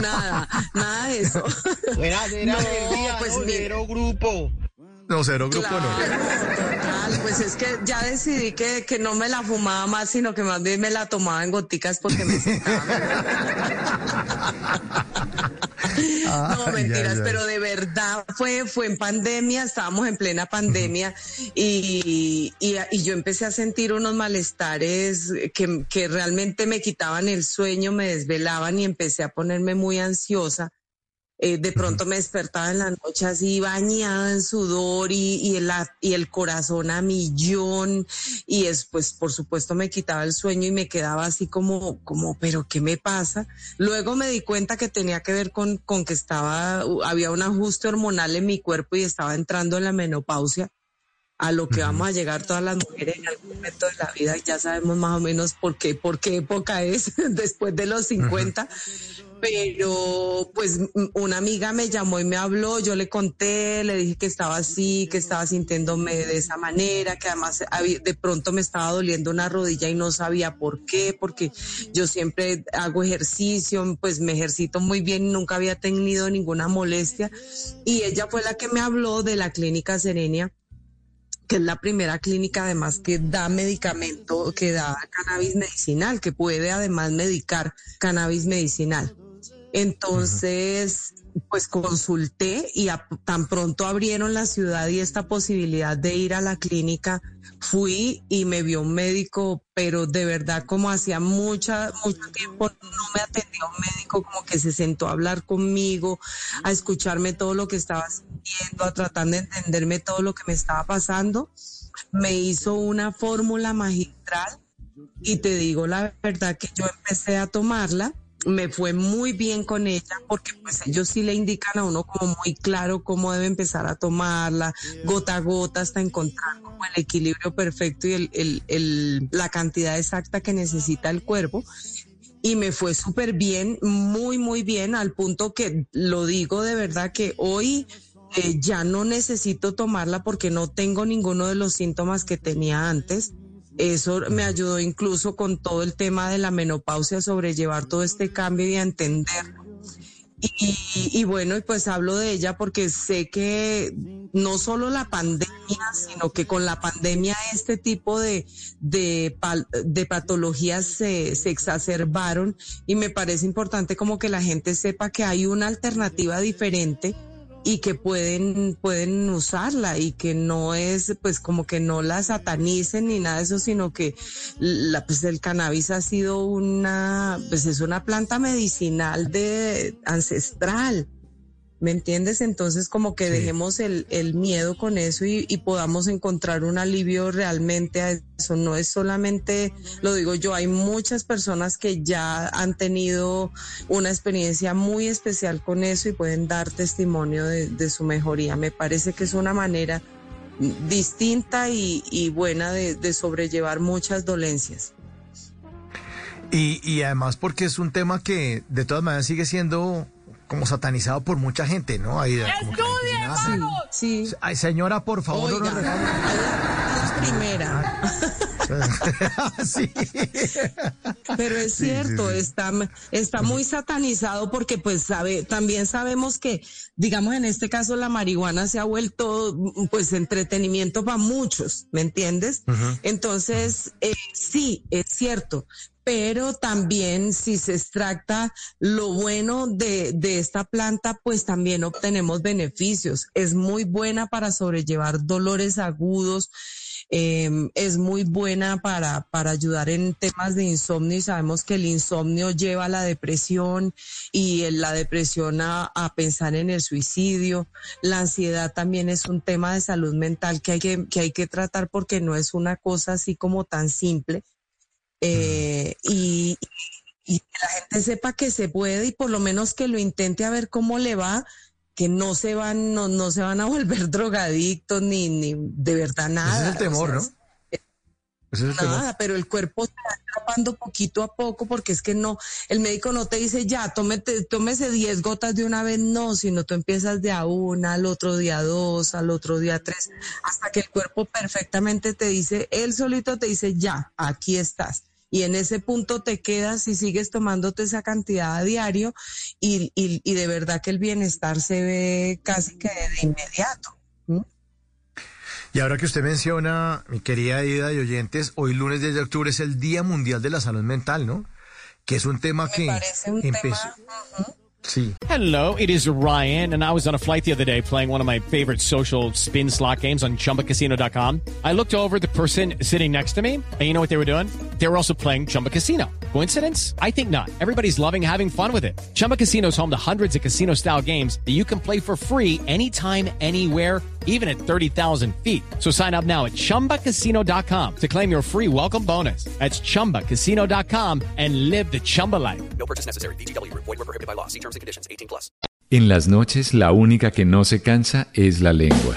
Nada, nada de eso. Era, era No, el día, pues no, cero grupo. No, cero grupo no. Total, pues es que ya decidí que, que no me la fumaba más, sino que más bien me la tomaba en goticas porque me sentaba. No, Ay, mentiras, pero de verdad fue, fue en pandemia, estábamos en plena pandemia y, y, y yo empecé a sentir unos malestares que, que realmente me quitaban el sueño, me desvelaban y empecé a ponerme muy ansiosa. Eh, de pronto me despertaba en la noche así bañada en sudor y, y, el, y el corazón a millón y después por supuesto me quitaba el sueño y me quedaba así como, como, pero ¿qué me pasa? Luego me di cuenta que tenía que ver con, con que estaba, había un ajuste hormonal en mi cuerpo y estaba entrando en la menopausia a lo que vamos a llegar todas las mujeres en algún momento de la vida, ya sabemos más o menos por qué, por qué época es, después de los 50. Pero pues una amiga me llamó y me habló, yo le conté, le dije que estaba así, que estaba sintiéndome de esa manera, que además de pronto me estaba doliendo una rodilla y no sabía por qué, porque yo siempre hago ejercicio, pues me ejercito muy bien, nunca había tenido ninguna molestia. Y ella fue la que me habló de la clínica Serenia que es la primera clínica además que da medicamento, que da cannabis medicinal, que puede además medicar cannabis medicinal. Entonces, pues consulté y tan pronto abrieron la ciudad y esta posibilidad de ir a la clínica, fui y me vio un médico, pero de verdad como hacía mucha, mucho tiempo no me atendía un médico, como que se sentó a hablar conmigo, a escucharme todo lo que estaba sintiendo, a tratar de entenderme todo lo que me estaba pasando. Me hizo una fórmula magistral y te digo la verdad que yo empecé a tomarla, me fue muy bien con ella porque pues ellos sí le indican a uno como muy claro cómo debe empezar a tomarla, gota a gota hasta encontrar como el equilibrio perfecto y el, el- el- la cantidad exacta que necesita el cuerpo. Y me fue súper bien, muy, muy bien, al punto que lo digo de verdad que hoy eh, ya no necesito tomarla porque no tengo ninguno de los síntomas que tenía antes. Eso me ayudó incluso con todo el tema de la menopausia, a sobrellevar todo este cambio y a entenderlo. Y, y bueno, y pues hablo de ella porque sé que no solo la pandemia, sino que con la pandemia este tipo de, de, de patologías se, se exacerbaron y me parece importante como que la gente sepa que hay una alternativa diferente y que pueden, pueden usarla y que no es pues como que no la satanicen ni nada de eso, sino que la, pues el cannabis ha sido una, pues es una planta medicinal de ancestral. ¿Me entiendes? Entonces como que dejemos el, el miedo con eso y, y podamos encontrar un alivio realmente a eso. No es solamente, lo digo yo, hay muchas personas que ya han tenido una experiencia muy especial con eso y pueden dar testimonio de, de su mejoría. Me parece que es una manera distinta y, y buena de, de sobrellevar muchas dolencias. Y, y además porque es un tema que de todas maneras sigue siendo como satanizado por mucha gente, ¿no? Ahí, "Ah, Sí. Ay, señora, por favor, no Oiga, nos regale". la primera. sí. Pero es Sí, sí, cierto, sí. está, está muy satanizado porque pues sabe, también sabemos que, digamos en este caso la marihuana se ha vuelto pues entretenimiento para muchos, ¿me entiendes? Entonces, eh, sí, es cierto. Pero también si se extracta lo bueno de, de esta planta, pues también obtenemos beneficios. Es muy buena para sobrellevar dolores agudos, eh, es muy buena para, para ayudar en temas de insomnio y sabemos que el insomnio lleva a la depresión y la depresión a, a pensar en el suicidio. La ansiedad también es un tema de salud mental que hay que, que hay que tratar porque no es una cosa así como tan simple. Eh, y, y que la gente sepa que se puede y por lo menos que lo intente a ver cómo le va, que no se van, no, no se van a volver drogadictos ni, ni de verdad nada. Ese es el temor, O sea, ¿no? Nada, pero el cuerpo se va atrapando poquito a poco porque es que no, el médico no te dice ya, tómete, tómese 10 gotas de una vez, no, sino tú empiezas de a una, al otro día dos, al otro día tres, hasta que el cuerpo perfectamente te dice, él solito te dice ya, aquí estás. Y en ese punto te quedas y sigues tomándote esa cantidad a diario y, y, y de verdad que el bienestar se ve casi que de inmediato. Y ahora que usted menciona, mi querida Ida y oyentes, hoy lunes 10 de octubre es el Día Mundial de la Salud Mental, ¿no? Que es un tema Me que un empezó. tema... Sí. Hello, it is Ryan, and I was on a flight the other day playing one of my favorite social spin slot games on chumbacasino.com. I looked over at the person sitting next to me, and you know what they were doing? They were also playing Chumba Casino. Coincidence? I think not. Everybody's loving having fun with it. Chumba Casino is home to hundreds of casino style games that you can play for free anytime, anywhere even at 30,000 feet. So sign up now at ChumbaCasino.com to claim your free welcome bonus. That's ChumbaCasino.com and live the Chumba life. No purchase necessary. DTW, void, were prohibited by law. See terms and conditions 18 plus. En las noches la única que no se cansa es la lengua.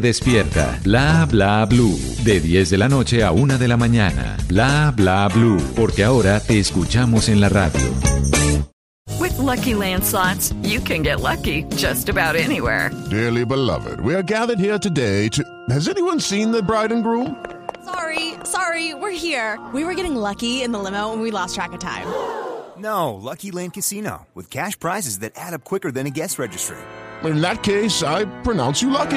despierta. Bla Bla Blue, de 10 de la noche a 1 de la mañana. Bla Bla Blue, porque ahora te escuchamos en la radio. With Lucky Land slots, you can get lucky just about anywhere. Dearly beloved, we are gathered here today to. Has anyone seen the bride and groom? Sorry, sorry, we're here. We were getting lucky in the limo and we lost track of time. No, Lucky Land Casino, with cash prizes that add up quicker than a guest registry. In that case, I pronounce you lucky.